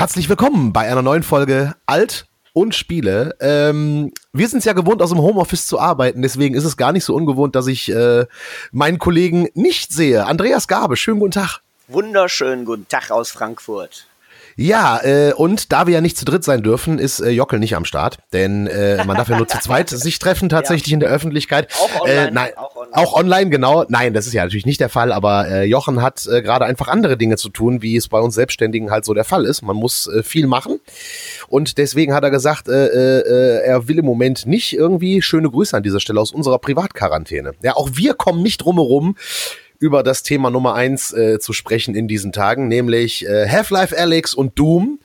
Herzlich willkommen bei einer neuen Folge Alt und Spiele. Ähm, wir sind es ja gewohnt, aus dem Homeoffice zu arbeiten, deswegen ist es gar nicht so ungewohnt, dass ich äh, meinen Kollegen nicht sehe. Andreas Gabe, schönen guten Tag. Wunderschönen guten Tag aus Frankfurt. Ja, äh, und da wir ja nicht zu dritt sein dürfen, ist äh, Jockel nicht am Start, denn äh, man darf ja nur zu zweit sich treffen tatsächlich ja. in der Öffentlichkeit. Auch online, äh, nein, auch online. Auch online, genau. Nein, das ist ja natürlich nicht der Fall, aber äh, Jochen hat äh, gerade einfach andere Dinge zu tun, wie es bei uns Selbstständigen halt so der Fall ist. Man muss äh, viel machen und deswegen hat er gesagt, äh, äh, er will im Moment nicht irgendwie schöne Grüße an dieser Stelle aus unserer Privatquarantäne. Ja, auch wir kommen nicht drumherum, über das Thema Nummer eins äh, zu sprechen in diesen Tagen, nämlich äh, Half-Life Alex und Doom,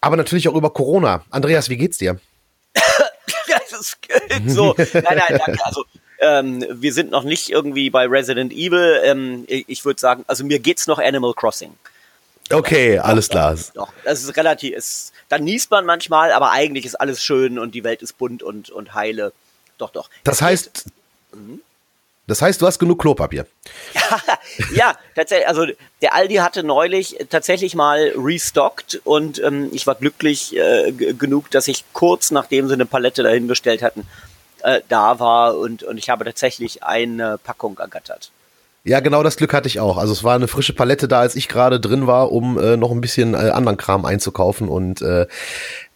aber natürlich auch über Corona. Andreas, wie geht's dir? das geht so. Nein, nein, danke. Also ähm, wir sind noch nicht irgendwie bei Resident Evil. Ähm, ich würde sagen, also mir geht's noch Animal Crossing. Okay, alles klar. Doch, das ist relativ, ist, dann niest man manchmal, aber eigentlich ist alles schön und die Welt ist bunt und, und heile. Doch, doch. Das heißt, mhm. Das heißt, du hast genug Klopapier. ja, tatsächlich. Also der Aldi hatte neulich tatsächlich mal restockt und ähm, ich war glücklich äh, genug, dass ich kurz nachdem sie eine Palette dahingestellt hatten, äh, da war und, und ich habe tatsächlich eine Packung ergattert. Ja, genau das Glück hatte ich auch. Also es war eine frische Palette da, als ich gerade drin war, um äh, noch ein bisschen äh, anderen Kram einzukaufen. Und äh,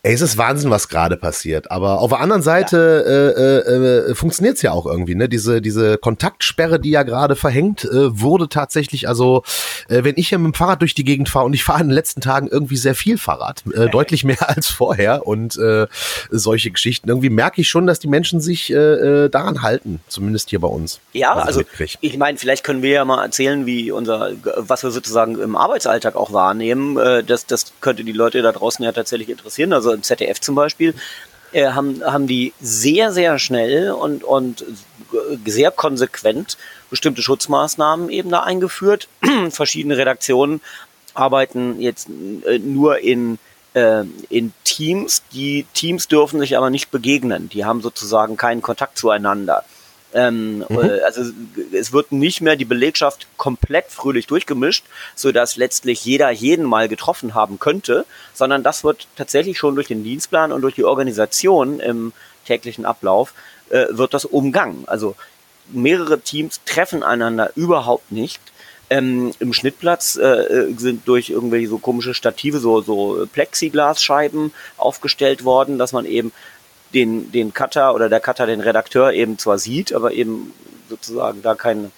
Ey, es ist Wahnsinn, was gerade passiert. Aber auf der anderen Seite ja. äh, äh, äh, funktioniert es ja auch irgendwie. Ne? Diese, diese Kontaktsperre, die ja gerade verhängt äh, wurde tatsächlich, also äh, wenn ich hier mit dem Fahrrad durch die Gegend fahre und ich fahre in den letzten Tagen irgendwie sehr viel Fahrrad, äh, deutlich mehr als vorher und äh, solche Geschichten, irgendwie merke ich schon, dass die Menschen sich äh, äh daran halten, zumindest hier bei uns. Ja, also ich meine, vielleicht können wir ja mal erzählen, wie unser, was wir sozusagen im Arbeitsalltag auch wahrnehmen. Äh, das, das könnte die Leute da draußen ja tatsächlich interessieren. Also im ZDF zum Beispiel, äh, haben, haben die sehr, sehr schnell und, und sehr konsequent bestimmte Schutzmaßnahmen eben da eingeführt. Verschiedene Redaktionen arbeiten jetzt äh, nur in, äh, in Teams. Die Teams dürfen sich aber nicht begegnen. Die haben sozusagen keinen Kontakt zueinander. Ähm, mhm. Äh, also es wird nicht mehr die Belegschaft komplett fröhlich durchgemischt, so dass letztlich jeder jeden mal getroffen haben könnte, sondern das wird tatsächlich schon durch den Dienstplan und durch die Organisation im täglichen Ablauf äh, wird das umgangen. Also mehrere Teams treffen einander überhaupt nicht. Ähm, Im Schnittplatz äh, sind durch irgendwelche so komische Stative so, so Plexiglasscheiben aufgestellt worden, dass man eben den, den Cutter oder der Cutter den Redakteur eben zwar sieht, aber eben sozusagen da kein,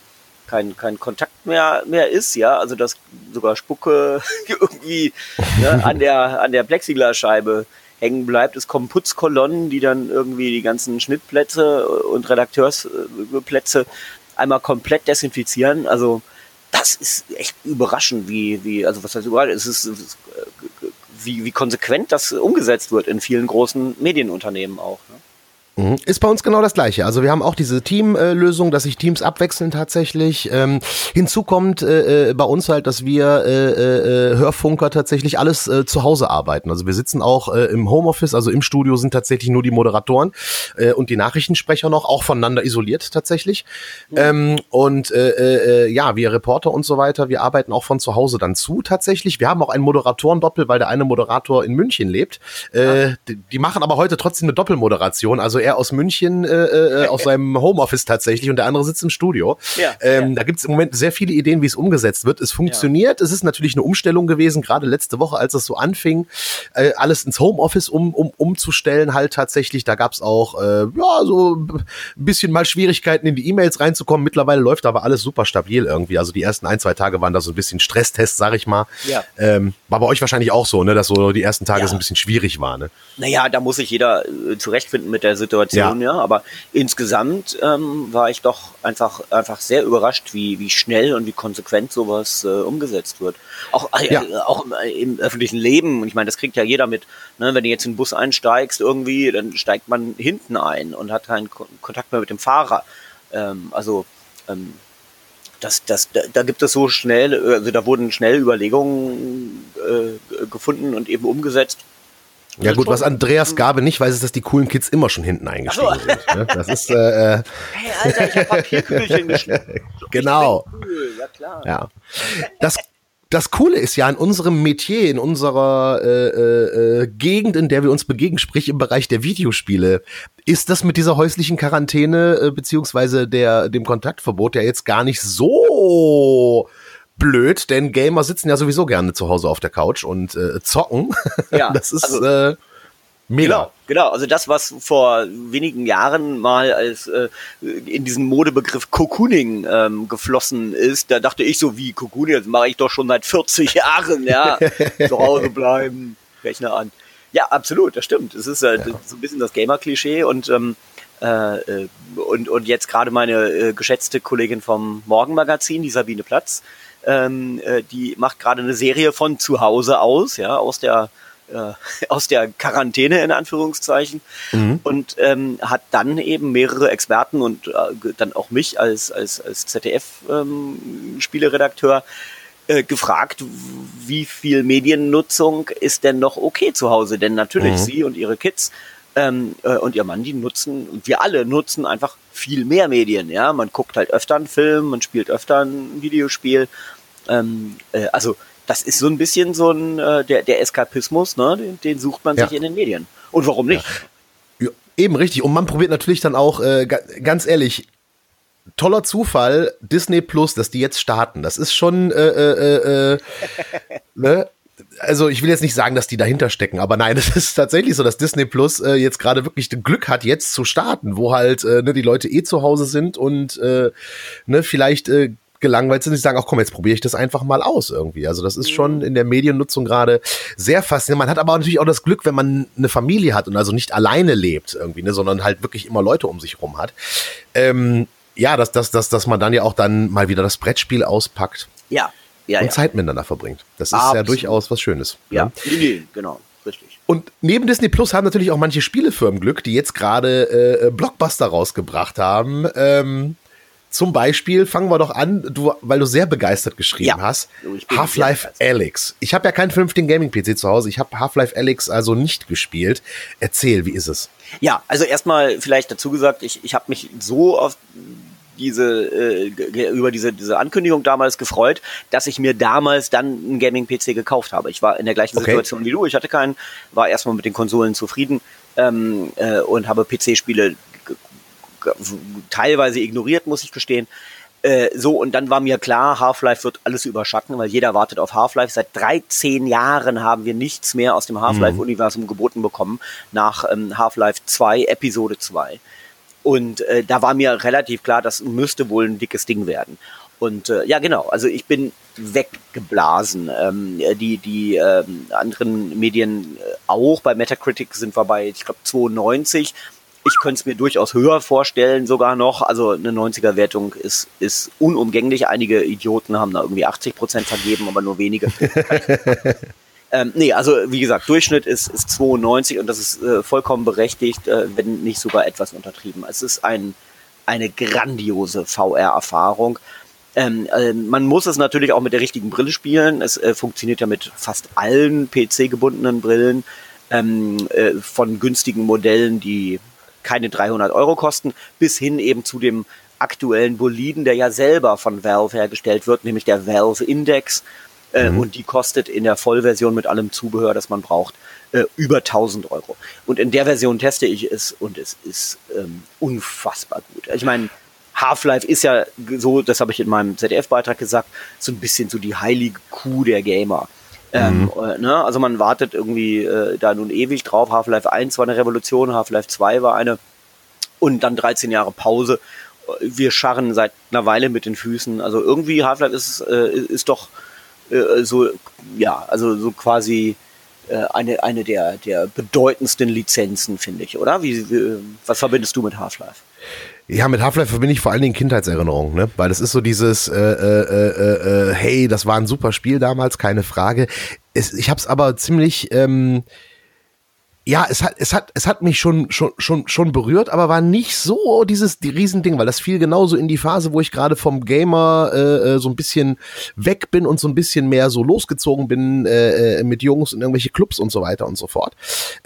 kein, kein Kontakt mehr, mehr ist, ja, also dass sogar Spucke irgendwie ne, an der, an der Plexiglasscheibe hängen bleibt. Es kommen Putzkolonnen, die dann irgendwie die ganzen Schnittplätze und Redakteursplätze einmal komplett desinfizieren. Also das ist echt überraschend, wie, wie, also was heißt überall, es ist, es ist wie, wie konsequent das umgesetzt wird in vielen großen Medienunternehmen auch. Ne? Mhm. Ist bei uns genau das gleiche. Also wir haben auch diese Teamlösung, dass sich Teams abwechseln tatsächlich. Ähm, hinzu kommt äh, äh, bei uns halt, dass wir äh, äh, Hörfunker tatsächlich alles äh, zu Hause arbeiten. Also wir sitzen auch äh, im Homeoffice, also im Studio sind tatsächlich nur die Moderatoren äh, und die Nachrichtensprecher noch, auch voneinander isoliert tatsächlich. Ähm, und äh, äh, ja, wir Reporter und so weiter, wir arbeiten auch von zu Hause dann zu tatsächlich. Wir haben auch einen Moderatorendoppel, weil der eine Moderator in München lebt. Äh, die, die machen aber heute trotzdem eine Doppelmoderation. Also er aus München äh, äh, aus seinem Homeoffice tatsächlich und der andere sitzt im Studio. Ja, ähm, ja. Da gibt es im Moment sehr viele Ideen, wie es umgesetzt wird. Es funktioniert. Ja. Es ist natürlich eine Umstellung gewesen, gerade letzte Woche, als es so anfing, äh, alles ins Homeoffice um, um, umzustellen, halt tatsächlich. Da gab es auch äh, ja so ein bisschen mal Schwierigkeiten in die E-Mails reinzukommen. Mittlerweile läuft aber alles super stabil irgendwie. Also die ersten ein, zwei Tage waren da so ein bisschen Stresstest, sag ich mal. Ja. Ähm, war bei euch wahrscheinlich auch so, ne, dass so die ersten Tage so ein bisschen schwierig war, ne? Naja, da muss sich jeder äh, zurechtfinden mit der Situation Situation, ja. ja. Aber insgesamt ähm, war ich doch einfach, einfach sehr überrascht, wie, wie schnell und wie konsequent sowas äh, umgesetzt wird. Auch, äh, ja. auch im, im, öffentlichen Leben. Und ich meine, das kriegt ja jeder mit. Ne? Wenn du jetzt in den Bus einsteigst irgendwie, dann steigt man hinten ein und hat keinen Kontakt mehr mit dem Fahrer. Ähm, also, ähm, das, das, da, da gibt es so schnell, also da wurden schnell Überlegungen äh, gefunden und eben umgesetzt, ja gut, was Andreas Gabe nicht weiß, ist, dass die coolen Kids immer schon hinten eingestiegen so. sind. Ne? Das ist. Äh, äh hey Alter, ich hab Papierkügelchen geschnitten. genau. Cool. Ja klar. Ja. Das das Coole ist ja in unserem Metier, in unserer äh, äh, äh, Gegend, in der wir uns begegnen, sprich im Bereich der Videospiele, ist das mit dieser häuslichen Quarantäne äh, beziehungsweise der dem Kontaktverbot ja jetzt gar nicht so blöd, denn Gamer sitzen ja sowieso gerne zu Hause auf der Couch und äh, zocken. Ja, das ist also, äh, Mega. Genau, genau. Also das, was vor wenigen Jahren mal als äh, in diesen Modebegriff Cocooning ähm, geflossen ist, da dachte ich so, wie Cocooning, das mache ich doch schon seit 40 Jahren, ja. zu Hause bleiben, Rechner an. Ja, absolut, das stimmt. Es ist halt ja. so ein bisschen das Gamer-Klischee und ähm, äh, äh, und, und jetzt gerade meine äh, geschätzte Kollegin vom Morgenmagazin, die Sabine Platz, ähm, äh, die macht gerade eine Serie von zu Hause aus, ja, aus der äh, aus der Quarantäne in Anführungszeichen mhm. und ähm, hat dann eben mehrere Experten und äh, dann auch mich als, als, als ZDF-Spieleredakteur ähm, äh, gefragt, wie viel Mediennutzung ist denn noch okay zu Hause? Denn natürlich mhm. sie und ihre Kids ähm, äh, und ihr Mann, die nutzen, und wir alle nutzen einfach viel mehr Medien. Ja, man guckt halt öfter einen Film, man spielt öfter ein Videospiel. Ähm, äh, also das ist so ein bisschen so ein äh, der, der Eskapismus, ne? Den, den sucht man ja. sich in den Medien. Und warum nicht? Ja. Ja, eben richtig. Und man probiert natürlich dann auch, äh, ganz ehrlich, toller Zufall, Disney Plus, dass die jetzt starten. Das ist schon, äh, äh, äh, äh ne? Also ich will jetzt nicht sagen, dass die dahinter stecken, aber nein, es ist tatsächlich so, dass Disney Plus äh, jetzt gerade wirklich Glück hat, jetzt zu starten, wo halt äh, ne, die Leute eh zu Hause sind und äh, ne, vielleicht äh, gelangweilt sind, die sagen, ach komm, jetzt probiere ich das einfach mal aus irgendwie. Also das ist schon mhm. in der Mediennutzung gerade sehr faszinierend. Man hat aber natürlich auch das Glück, wenn man eine Familie hat und also nicht alleine lebt irgendwie, ne, sondern halt wirklich immer Leute um sich rum hat. Ähm, ja, dass, dass, dass, dass man dann ja auch dann mal wieder das Brettspiel auspackt. Ja. Ja, und ja. Zeit miteinander verbringt. Das ist Absolut. ja durchaus was Schönes. Ja, ja. Nee, genau. Richtig. Und neben Disney Plus haben natürlich auch manche Spielefirmen Glück, die jetzt gerade äh, Blockbuster rausgebracht haben. Ähm, zum Beispiel fangen wir doch an, du, weil du sehr begeistert geschrieben ja. hast. Half-Life Alyx. Ich habe ja keinen vernünftigen Gaming-PC zu Hause. Ich habe Half-Life Alyx also nicht gespielt. Erzähl, wie ist es? Ja, also erstmal vielleicht dazu gesagt, ich, ich habe mich so auf diese äh, über diese diese Ankündigung damals gefreut, dass ich mir damals dann einen Gaming PC gekauft habe. Ich war in der gleichen okay. Situation wie du. Ich hatte keinen, war erstmal mit den Konsolen zufrieden ähm, äh, und habe PC-Spiele teilweise ignoriert, muss ich gestehen. Äh, so, und dann war mir klar, Half-Life wird alles überschatten, weil jeder wartet auf Half-Life. Seit 13 Jahren haben wir nichts mehr aus dem Half-Life-Universum geboten bekommen, nach ähm, Half-Life 2, Episode 2. Und äh, da war mir relativ klar, das müsste wohl ein dickes Ding werden. Und äh, ja, genau, also ich bin weggeblasen. Ähm, die die ähm, anderen Medien äh, auch, bei Metacritic sind wir bei, ich glaube, 92 ich könnte es mir durchaus höher vorstellen, sogar noch. Also eine 90er-Wertung ist, ist unumgänglich. Einige Idioten haben da irgendwie 80 Prozent vergeben, aber nur wenige. ähm, nee, also wie gesagt, Durchschnitt ist, ist 92 und das ist äh, vollkommen berechtigt, äh, wenn nicht sogar etwas untertrieben. Es ist ein, eine grandiose VR-Erfahrung. Ähm, äh, man muss es natürlich auch mit der richtigen Brille spielen. Es äh, funktioniert ja mit fast allen PC-gebundenen Brillen. Ähm, äh, von günstigen Modellen, die keine 300 Euro kosten, bis hin eben zu dem aktuellen Boliden, der ja selber von Valve hergestellt wird, nämlich der Valve Index. Äh, mhm. Und die kostet in der Vollversion mit allem Zubehör, das man braucht, äh, über 1000 Euro. Und in der Version teste ich es und es ist ähm, unfassbar gut. Ich meine, Half-Life ist ja so, das habe ich in meinem ZDF-Beitrag gesagt, so ein bisschen so die heilige Kuh der Gamer. Ähm, mhm. äh, ne? Also man wartet irgendwie äh, da nun ewig drauf. Half-Life 1 war eine Revolution, Half-Life 2 war eine und dann 13 Jahre Pause. Wir scharren seit einer Weile mit den Füßen. Also irgendwie Half-Life ist, äh, ist doch äh, so, ja, also so quasi äh, eine, eine der, der bedeutendsten Lizenzen, finde ich, oder? Wie, wie, was verbindest du mit Half-Life? Ja, mit Half-Life verbinde ich vor allen Dingen Kindheitserinnerungen, ne? Weil das ist so dieses, äh, äh, äh, äh, hey, das war ein super Spiel damals, keine Frage. Es, ich habe es aber ziemlich, ähm, ja, es hat, es hat, es hat mich schon, schon, schon, schon berührt, aber war nicht so dieses die Riesending, weil das fiel genauso in die Phase, wo ich gerade vom Gamer äh, äh, so ein bisschen weg bin und so ein bisschen mehr so losgezogen bin äh, äh, mit Jungs und irgendwelche Clubs und so weiter und so fort.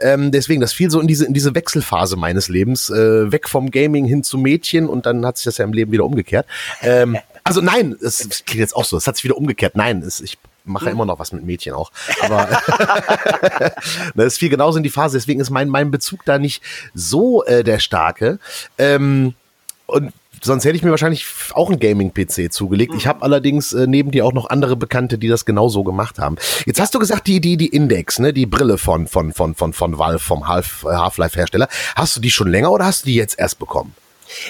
Ähm, deswegen, das fiel so in diese in diese Wechselphase meines Lebens, äh, weg vom Gaming hin zu Mädchen und dann hat sich das ja im Leben wieder umgekehrt. Ähm, also nein, es klingt jetzt auch so, es hat sich wieder umgekehrt. Nein, es, ich mache hm. immer noch was mit Mädchen auch. Aber das fiel genauso in die Phase, deswegen ist mein, mein Bezug da nicht so äh, der starke. Ähm, und sonst hätte ich mir wahrscheinlich auch einen Gaming-PC zugelegt. Ich habe allerdings äh, neben dir auch noch andere Bekannte, die das genauso gemacht haben. Jetzt hast du gesagt, die, die, die Index, ne, die Brille von, von, von, von, von Valve, vom Half-Life-Hersteller. Hast du die schon länger oder hast du die jetzt erst bekommen?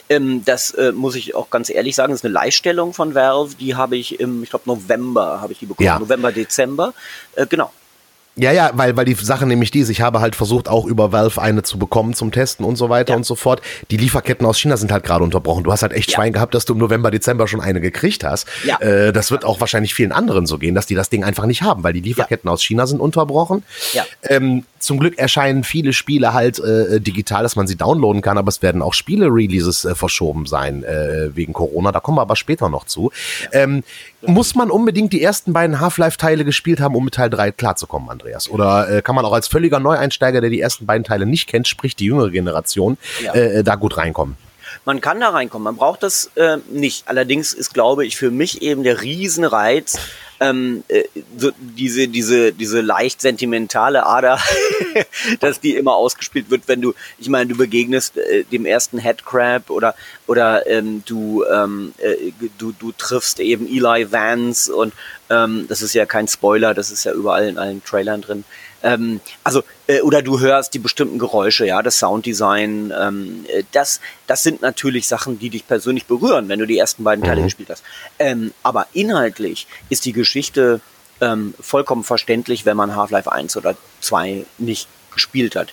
Ähm, das äh, muss ich auch ganz ehrlich sagen, das ist eine Leihstellung von Valve. Die habe ich im, ich glaube, November habe ich die bekommen. Ja. November, Dezember. Äh, genau. Ja, ja, weil, weil die Sache nämlich die ist, ich habe halt versucht, auch über Valve eine zu bekommen zum Testen und so weiter ja. und so fort. Die Lieferketten aus China sind halt gerade unterbrochen. Du hast halt echt ja. Schwein gehabt, dass du im November, Dezember schon eine gekriegt hast. Ja. Äh, das wird auch wahrscheinlich vielen anderen so gehen, dass die das Ding einfach nicht haben, weil die Lieferketten aus China sind unterbrochen. Ja. Ähm, zum Glück erscheinen viele Spiele halt äh, digital, dass man sie downloaden kann, aber es werden auch Spiele-Releases äh, verschoben sein äh, wegen Corona. Da kommen wir aber später noch zu. Ähm, muss man unbedingt die ersten beiden Half-Life-Teile gespielt haben, um mit Teil 3 klarzukommen, Andreas? Oder äh, kann man auch als völliger Neueinsteiger, der die ersten beiden Teile nicht kennt, sprich die jüngere Generation, ja. äh, da gut reinkommen? Man kann da reinkommen, man braucht das äh, nicht. Allerdings ist, glaube ich, für mich eben der Riesenreiz, ähm, äh, so diese, diese, diese leicht sentimentale Ader, dass die immer ausgespielt wird, wenn du, ich meine, du begegnest äh, dem ersten Headcrab oder, oder ähm, du, ähm, äh, du, du triffst eben Eli Vance und ähm, das ist ja kein Spoiler, das ist ja überall in allen Trailern drin. Ähm, also, äh, oder du hörst die bestimmten Geräusche, ja, das Sounddesign, ähm, äh, das, das sind natürlich Sachen, die dich persönlich berühren, wenn du die ersten beiden Teile mhm. gespielt hast. Ähm, aber inhaltlich ist die Geschichte ähm, vollkommen verständlich, wenn man Half-Life 1 oder 2 nicht gespielt hat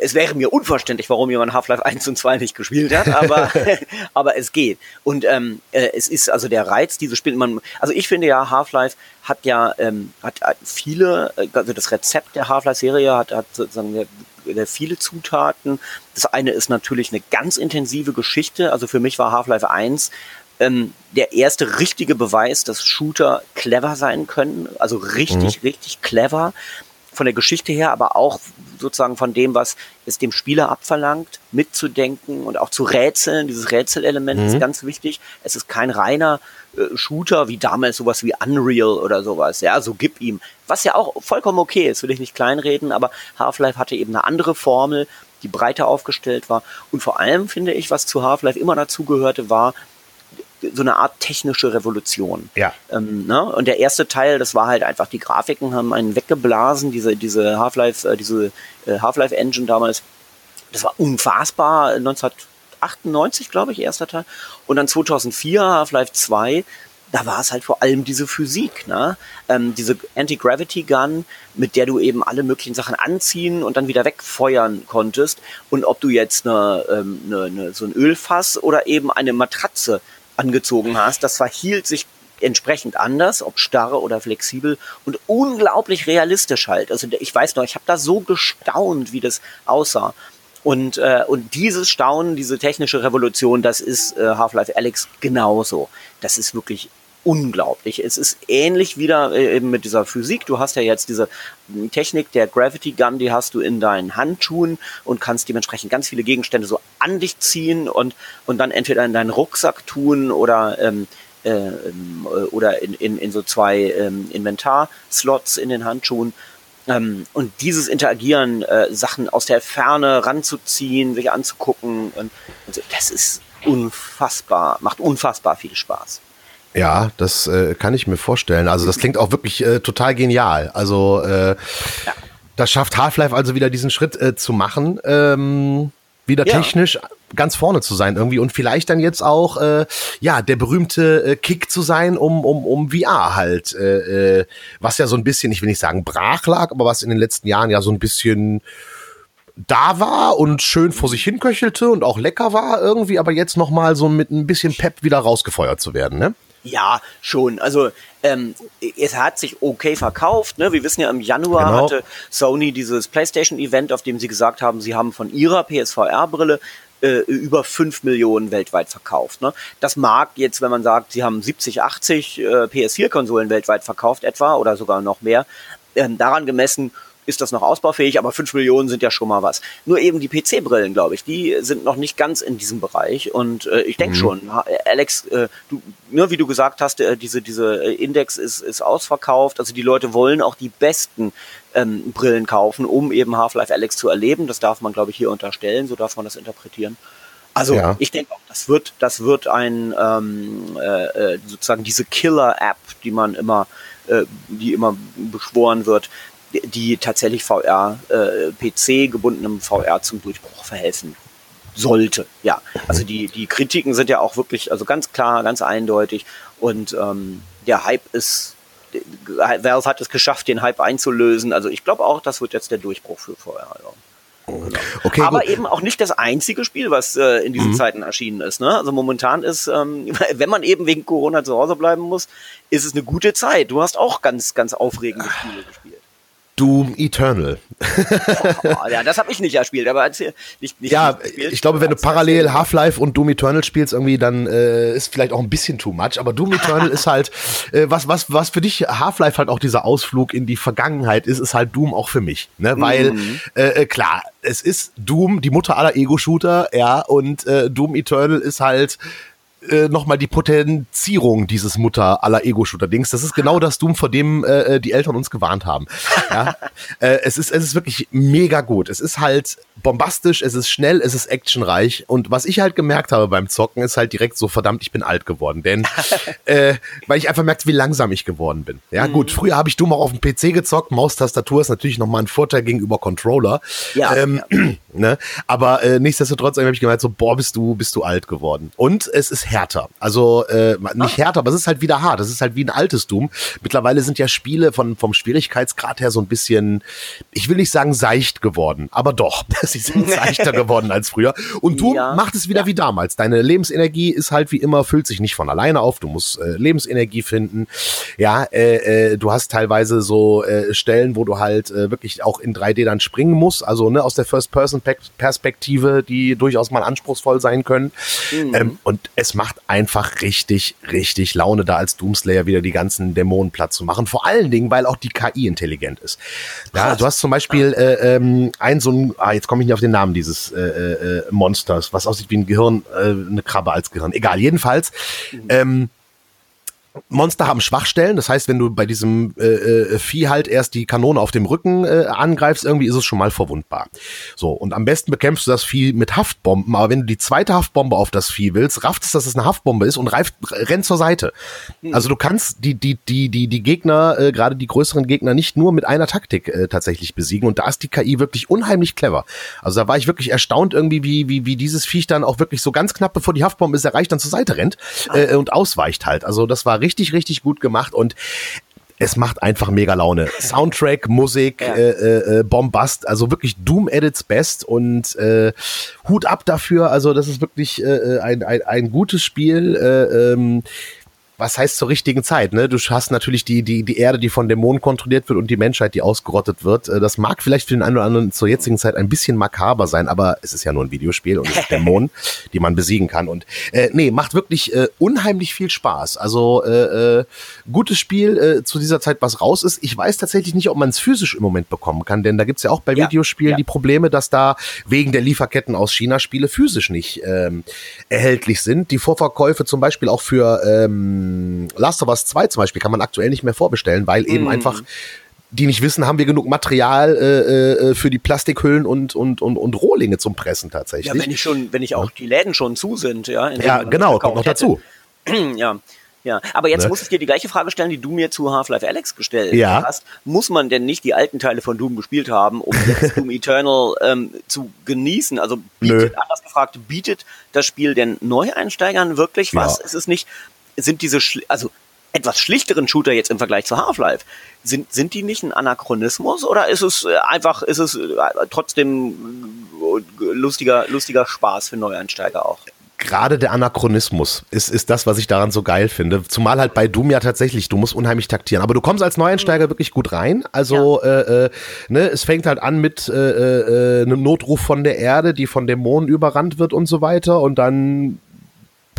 es wäre mir unverständlich, warum jemand Half-Life 1 und 2 nicht gespielt hat, aber, aber es geht. Und ähm, äh, es ist also der Reiz dieses Spiels. Man, also ich finde ja, Half-Life hat ja ähm, hat, hat viele, äh, also das Rezept der Half-Life-Serie hat, hat sozusagen viele Zutaten. Das eine ist natürlich eine ganz intensive Geschichte. Also für mich war Half-Life 1 ähm, der erste richtige Beweis, dass Shooter clever sein können. Also richtig, mhm. richtig clever von der Geschichte her, aber auch sozusagen von dem, was es dem Spieler abverlangt, mitzudenken und auch zu rätseln. Dieses Rätselelement mhm. ist ganz wichtig. Es ist kein reiner äh, Shooter wie damals sowas wie Unreal oder sowas. Ja, so gib ihm. Was ja auch vollkommen okay ist, will ich nicht kleinreden, aber Half-Life hatte eben eine andere Formel, die breiter aufgestellt war. Und vor allem finde ich, was zu Half-Life immer dazugehörte, war so eine Art technische Revolution. Ja. Ähm, ne? Und der erste Teil, das war halt einfach, die Grafiken haben einen weggeblasen, diese, diese Half-Life, äh, diese äh, Half-Life Engine damals. Das war unfassbar, 1998, glaube ich, erster Teil. Und dann 2004 Half-Life 2, da war es halt vor allem diese Physik, ne? Ähm, diese Anti-Gravity-Gun, mit der du eben alle möglichen Sachen anziehen und dann wieder wegfeuern konntest. Und ob du jetzt eine, ähm, eine, eine, so ein Ölfass oder eben eine Matratze angezogen hast, das verhielt sich entsprechend anders, ob starre oder flexibel und unglaublich realistisch halt. Also ich weiß noch, ich habe da so gestaunt, wie das aussah. Und, äh, und dieses Staunen, diese technische Revolution, das ist äh, Half-Life Alex genauso. Das ist wirklich unglaublich. Es ist ähnlich wieder äh, eben mit dieser Physik. Du hast ja jetzt diese Technik der Gravity Gun, die hast du in deinen Handschuhen und kannst dementsprechend ganz viele Gegenstände so an dich ziehen und, und dann entweder in deinen Rucksack tun oder ähm, äh, ähm, oder in, in, in so zwei ähm, Inventar-Slots in den Handschuhen. Ähm, und dieses Interagieren, äh, Sachen aus der Ferne ranzuziehen, sich anzugucken, und, und das ist unfassbar, macht unfassbar viel Spaß. Ja, das äh, kann ich mir vorstellen. Also das klingt auch wirklich äh, total genial. Also äh, ja. das schafft Half-Life also wieder diesen Schritt äh, zu machen, ähm, wieder ja. technisch ganz vorne zu sein irgendwie und vielleicht dann jetzt auch äh, ja der berühmte äh, Kick zu sein um um um VR halt, äh, äh, was ja so ein bisschen, ich will nicht sagen brach lag, aber was in den letzten Jahren ja so ein bisschen da war und schön vor sich hinköchelte und auch lecker war irgendwie, aber jetzt noch mal so mit ein bisschen Pep wieder rausgefeuert zu werden, ne? Ja, schon. Also ähm, es hat sich okay verkauft. Ne? Wir wissen ja, im Januar genau. hatte Sony dieses PlayStation-Event, auf dem sie gesagt haben, sie haben von ihrer PSVR-Brille äh, über 5 Millionen weltweit verkauft. Ne? Das mag jetzt, wenn man sagt, sie haben 70, 80 äh, PS4-Konsolen weltweit verkauft etwa oder sogar noch mehr, ähm, daran gemessen ist das noch ausbaufähig, aber 5 Millionen sind ja schon mal was. Nur eben die PC-Brillen, glaube ich, die sind noch nicht ganz in diesem Bereich. Und äh, ich denke mhm. schon, Alex, äh, du, ne, wie du gesagt hast, äh, diese, diese äh, Index ist, ist ausverkauft. Also die Leute wollen auch die besten ähm, Brillen kaufen, um eben Half-Life Alex zu erleben. Das darf man, glaube ich, hier unterstellen, so darf man das interpretieren. Also ja. ich denke auch, das wird, das wird ein ähm, äh, äh sozusagen diese Killer-App, die man immer, äh, die immer beschworen wird, die tatsächlich VR, äh, PC gebundenem VR zum Durchbruch verhelfen sollte. Ja, also die, die Kritiken sind ja auch wirklich, also ganz klar, ganz eindeutig und ähm, der Hype ist, Valve hat es geschafft, den Hype einzulösen. Also ich glaube auch, das wird jetzt der Durchbruch für VR. Ja. Genau. Okay, Aber gut. eben auch nicht das einzige Spiel, was äh, in diesen mhm. Zeiten erschienen ist. Ne? Also momentan ist, ähm, wenn man eben wegen Corona zu Hause bleiben muss, ist es eine gute Zeit. Du hast auch ganz, ganz aufregende Spiele gespielt. Doom Eternal. oh, ja, das habe ich nicht erspielt, aber erzähl, nicht, nicht Ja, nicht ich glaube, wenn du parallel Half-Life und Doom Eternal spielst, irgendwie, dann äh, ist vielleicht auch ein bisschen too much. Aber Doom Eternal ist halt, äh, was, was, was für dich Half-Life halt auch dieser Ausflug in die Vergangenheit ist, ist halt Doom auch für mich. Ne? Weil, mhm. äh, äh klar, es ist Doom, die Mutter aller Ego-Shooter, ja, und äh, Doom Eternal ist halt äh, nochmal die Potenzierung dieses Mutter aller Ego-Shooter-Dings. Das ist genau das Doom, vor dem äh, äh die Eltern uns gewarnt haben. Ja? äh, es, ist, es ist wirklich mega gut. Es ist halt bombastisch, es ist schnell, es ist actionreich. Und was ich halt gemerkt habe beim Zocken, ist halt direkt so, verdammt, ich bin alt geworden. Denn, äh, weil ich einfach merkte, wie langsam ich geworden bin. Ja, mhm. gut, früher habe ich Doom auch auf dem PC gezockt. Maustastatur ist natürlich nochmal ein Vorteil gegenüber Controller. Ja. Ähm, ja. ne? Aber äh, nichtsdestotrotz habe ich gemerkt, so, boah, bist du, bist du alt geworden. Und es ist härter. Also äh, nicht ah. härter, aber es ist halt wieder hart. Es ist halt wie ein altes Doom. Mittlerweile sind ja Spiele von, vom Schwierigkeitsgrad her so ein bisschen, ich will nicht sagen seicht geworden, aber doch. Sie sind seichter geworden als früher. Und Doom ja. macht es wieder ja. wie damals. Deine Lebensenergie ist halt wie immer, füllt sich nicht von alleine auf. Du musst äh, Lebensenergie finden. Ja, äh, äh, du hast teilweise so äh, Stellen, wo du halt äh, wirklich auch in 3D dann springen musst. Also ne, aus der First-Person-Perspektive, die durchaus mal anspruchsvoll sein können. Mhm. Ähm, und es macht einfach richtig, richtig Laune, da als Doomslayer wieder die ganzen Dämonen platt zu machen. Vor allen Dingen, weil auch die KI intelligent ist. Ja, du hast zum Beispiel äh, ähm, ein so ein, ah, jetzt komme ich nicht auf den Namen dieses äh, äh, Monsters, was aussieht wie ein Gehirn, äh, eine Krabbe als Gehirn. Egal, jedenfalls. Mhm. Ähm, Monster haben Schwachstellen, das heißt, wenn du bei diesem äh, äh, Vieh halt erst die Kanone auf dem Rücken äh, angreifst, irgendwie ist es schon mal verwundbar. So, und am besten bekämpfst du das Vieh mit Haftbomben, aber wenn du die zweite Haftbombe auf das Vieh willst, rafft es, dass es eine Haftbombe ist und reift, rennt zur Seite. Hm. Also du kannst die, die, die, die, die Gegner, äh, gerade die größeren Gegner, nicht nur mit einer Taktik äh, tatsächlich besiegen und da ist die KI wirklich unheimlich clever. Also da war ich wirklich erstaunt irgendwie, wie, wie, wie dieses Viech dann auch wirklich so ganz knapp, bevor die Haftbombe ist erreicht, dann zur Seite rennt äh, und ausweicht halt. Also das war richtig, richtig gut gemacht und es macht einfach mega Laune. Soundtrack, Musik, ja. äh, äh, äh, Bombast, also wirklich Doom at its best und äh, Hut ab dafür. Also das ist wirklich äh, äh ein, ein, ein gutes Spiel. Äh, ähm, was heißt zur richtigen Zeit? Ne? Du hast natürlich die, die, die Erde, die von Dämonen kontrolliert wird und die Menschheit, die ausgerottet wird. Äh, das mag vielleicht für den einen oder anderen zur jetzigen Zeit ein bisschen makaber sein, aber es ist ja nur ein Videospiel und es ist Dämonen, die man besiegen kann. Und äh, nee, macht wirklich äh, unheimlich viel Spaß. Also äh, äh, gutes Spiel äh, zu dieser Zeit, was raus ist. Ich weiß tatsächlich nicht, ob man es physisch im Moment bekommen kann, denn da gibt's ja auch bei ja, Videospielen ja. die Probleme, dass da wegen der Lieferketten aus China Spiele physisch nicht ähm, erhältlich sind. Die Vorverkäufe zum Beispiel auch für ähm, ähm, Last of Us 2 zum Beispiel kann man aktuell nicht mehr vorbestellen, weil eben mm. einfach die nicht wissen, haben wir genug Material äh, äh, für die Plastikhüllen und, und, und, und Rohlinge zum Pressen tatsächlich. Ja, wenn ich schon, wenn ich auch die Läden schon zu sind, ja. Ja, genau, kommt noch dazu. ja. Ja, aber jetzt ne? muss ich dir die gleiche Frage stellen, die du mir zu Half-Life Alex gestellt ja. hast. Muss man denn nicht die alten Teile von Doom gespielt haben, um jetzt Doom Eternal ähm, zu genießen? Also bietet, Nö. anders gefragt, bietet das Spiel den Neueinsteigern wirklich was? Ja. Ist es nicht sind diese, also etwas schlichteren Shooter jetzt im Vergleich zu Half-Life, sind, sind die nicht ein Anachronismus oder ist es äh, einfach, ist es äh, trotzdem äh, lustiger, lustiger Spaß für Neueinsteiger auch? gerade der Anachronismus ist, ist das, was ich daran so geil finde. Zumal halt bei Doom ja tatsächlich, du musst unheimlich taktieren. Aber du kommst als Neueinsteiger mhm. wirklich gut rein. Also ja. äh, äh, ne, es fängt halt an mit äh, äh, einem Notruf von der Erde, die von Dämonen überrannt wird und so weiter. Und dann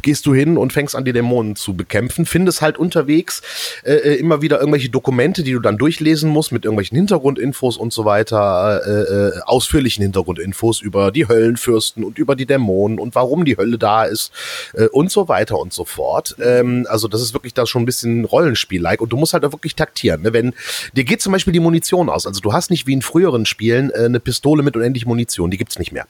gehst du hin und fängst an, die Dämonen zu bekämpfen. Findest halt unterwegs äh, äh, immer wieder irgendwelche Dokumente, die du dann durchlesen musst mit irgendwelchen Hintergrundinfos und so weiter, äh, äh, ausführlichen Hintergrundinfos über die Höllenfürsten und über die Dämonen und warum die Hölle da ist äh, und so weiter und so fort. Ähm, also das ist wirklich da schon ein bisschen Rollenspiel-like und du musst halt auch wirklich taktieren. Ne? Wenn dir geht zum Beispiel die Munition aus, also du hast nicht wie in früheren Spielen äh, eine Pistole mit unendlich Munition, die gibt's nicht mehr.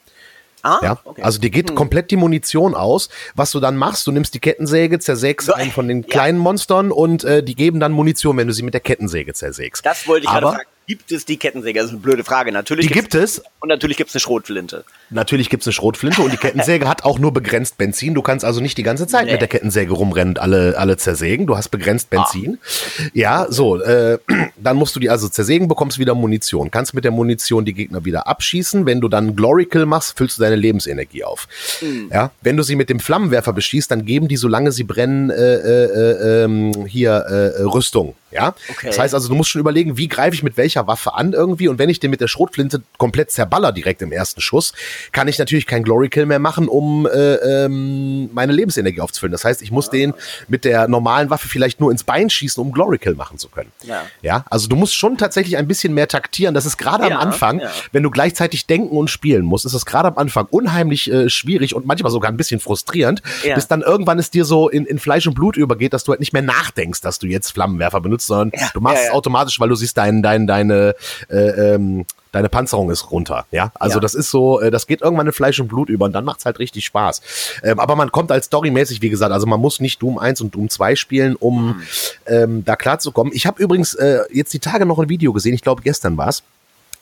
Ah, ja? Okay. Also dir geht hm. komplett die Munition aus. Was du dann machst, du nimmst die Kettensäge, zersägst so, einen von den kleinen ja. Monstern und äh, die geben dann Munition, wenn du sie mit der Kettensäge zersägst. Das wollte ich Aber, gerade fragen. Gibt es die Kettensäge? Das ist eine blöde Frage. Natürlich die gibt es. Und natürlich gibt es eine Schrotflinte. Natürlich gibt es eine Schrotflinte und die Kettensäge hat auch nur begrenzt Benzin. Du kannst also nicht die ganze Zeit nee. mit der Kettensäge rumrennen und alle, alle zersägen. Du hast begrenzt ah. Benzin. Ah. Ja, so. Äh, dann musst du die also zersägen, bekommst wieder Munition. Kannst mit der Munition die Gegner wieder abschießen. Wenn du dann Glory Kill machst, füllst du deine Lebensenergie auf. Mhm. Ja, wenn du sie mit dem Flammenwerfer beschießt, dann geben die, solange sie brennen, äh, äh, äh ähm, hier äh, Rüstung. Ja, okay. das heißt also, du musst schon überlegen, wie greife ich mit welcher Waffe an irgendwie und wenn ich den mit der Schrotflinte komplett zerballer direkt im ersten Schuss, kann ich natürlich kein Glory Kill mehr machen, um äh, ähm, meine Lebensenergie aufzufüllen. Das heißt, ich muss ja. den mit der normalen Waffe vielleicht nur ins Bein schießen, um Glory Kill machen zu können. Ja, ja also du musst schon tatsächlich ein bisschen mehr taktieren. Das ist gerade ja, am Anfang, wenn du gleichzeitig denken und spielen musst, ist es gerade am Anfang unheimlich äh, schwierig und manchmal sogar ein bisschen frustrierend, bis dann irgendwann es dir so in, in Fleisch und Blut übergeht, dass du halt nicht mehr nachdenkst, dass du jetzt Flammenwerfer benutzt benutzt, sondern ja, du machst ja, es automatisch, weil du siehst dein, dein, deine, äh, ähm, deine Panzerung ist runter, ja. Also ja. das ist so, äh, das geht irgendwann in Fleisch und Blut über und dann macht's halt richtig Spaß. Ähm, aber man kommt als storymäßig, wie gesagt, also man muss nicht Doom 1 und Doom 2 spielen, um mhm. ähm, da klarzukommen. Ich habe übrigens äh, jetzt die Tage noch ein Video gesehen, ich glaube gestern war's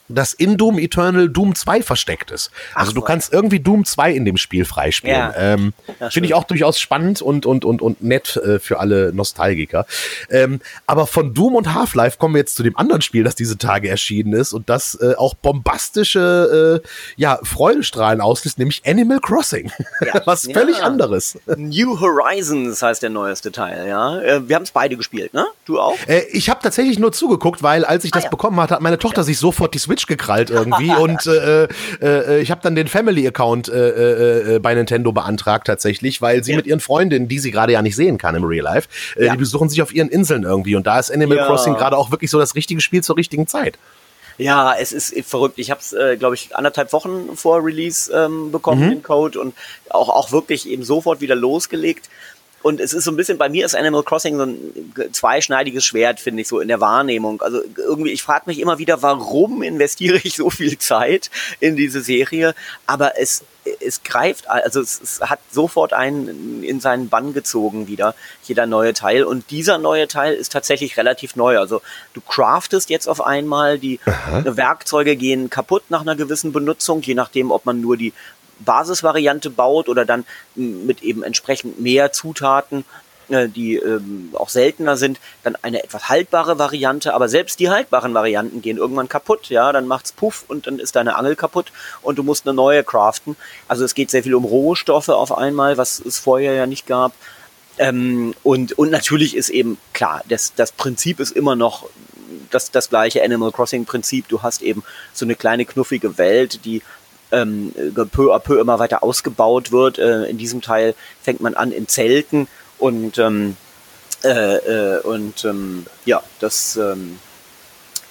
dass in Doom Eternal Doom 2 versteckt ist. Also Ach, du kannst irgendwie Doom 2 in dem Spiel freispielen. Ja. Ähm, Finde ich auch durchaus spannend und, und, und, und nett äh, für alle Nostalgiker. Ähm, aber von Doom und Half-Life kommen wir jetzt zu dem anderen Spiel, das diese Tage erschienen ist und das äh, auch bombastische äh, ja, Freudestrahlen auslöst, nämlich Animal Crossing. Ja. Was ja. völlig anderes. New Horizons heißt der neueste Teil, ja. Äh, wir haben es beide gespielt, ne? Du auch? Äh, ich habe tatsächlich nur zugeguckt, weil als ich ah, das bekommen hatte, hat meine Tochter sich sofort die Switch Switch gekrallt irgendwie und äh, äh, äh, ich habe dann den Family-Account äh, äh, äh, bei Nintendo beantragt tatsächlich, weil sie ja. mit ihren Freundinnen, die sie gerade ja nicht sehen kann im Real Life, ja. die besuchen sich auf ihren Inseln irgendwie und da ist Animal ja. Crossing gerade auch wirklich so das richtige Spiel zur richtigen Zeit. Ja, es ist verrückt. Ich habe es, äh, glaube ich, anderthalb Wochen vor Release ähm, bekommen, mhm. den Code, und auch, auch wirklich eben sofort wieder losgelegt. Und es ist so ein bisschen, bei mir ist Animal Crossing so ein zweischneidiges Schwert, finde ich, so in der Wahrnehmung. Also irgendwie, ich frage mich immer wieder, warum investiere ich so viel Zeit in diese Serie? Aber es, es greift, also es, es hat sofort einen in seinen Bann gezogen wieder, jeder neue Teil. Und dieser neue Teil ist tatsächlich relativ neu. Also du craftest jetzt auf einmal, die Aha. Werkzeuge gehen kaputt nach einer gewissen Benutzung, je nachdem, ob man nur die Basisvariante baut oder dann mit eben entsprechend mehr Zutaten, äh, die ähm, auch seltener sind, dann eine etwas haltbare Variante, aber selbst die haltbaren Varianten gehen irgendwann kaputt, ja, dann macht's Puff und dann ist deine Angel kaputt und du musst eine neue craften. Also es geht sehr viel um Rohstoffe auf einmal, was es vorher ja nicht gab. Ähm, und, und natürlich ist eben klar, das, das Prinzip ist immer noch das, das gleiche Animal Crossing Prinzip. Du hast eben so eine kleine knuffige Welt, die ähm, peu à peu immer weiter ausgebaut wird. Äh, in diesem Teil fängt man an in Zelten und ähm, äh, äh, und ähm, ja, das ähm,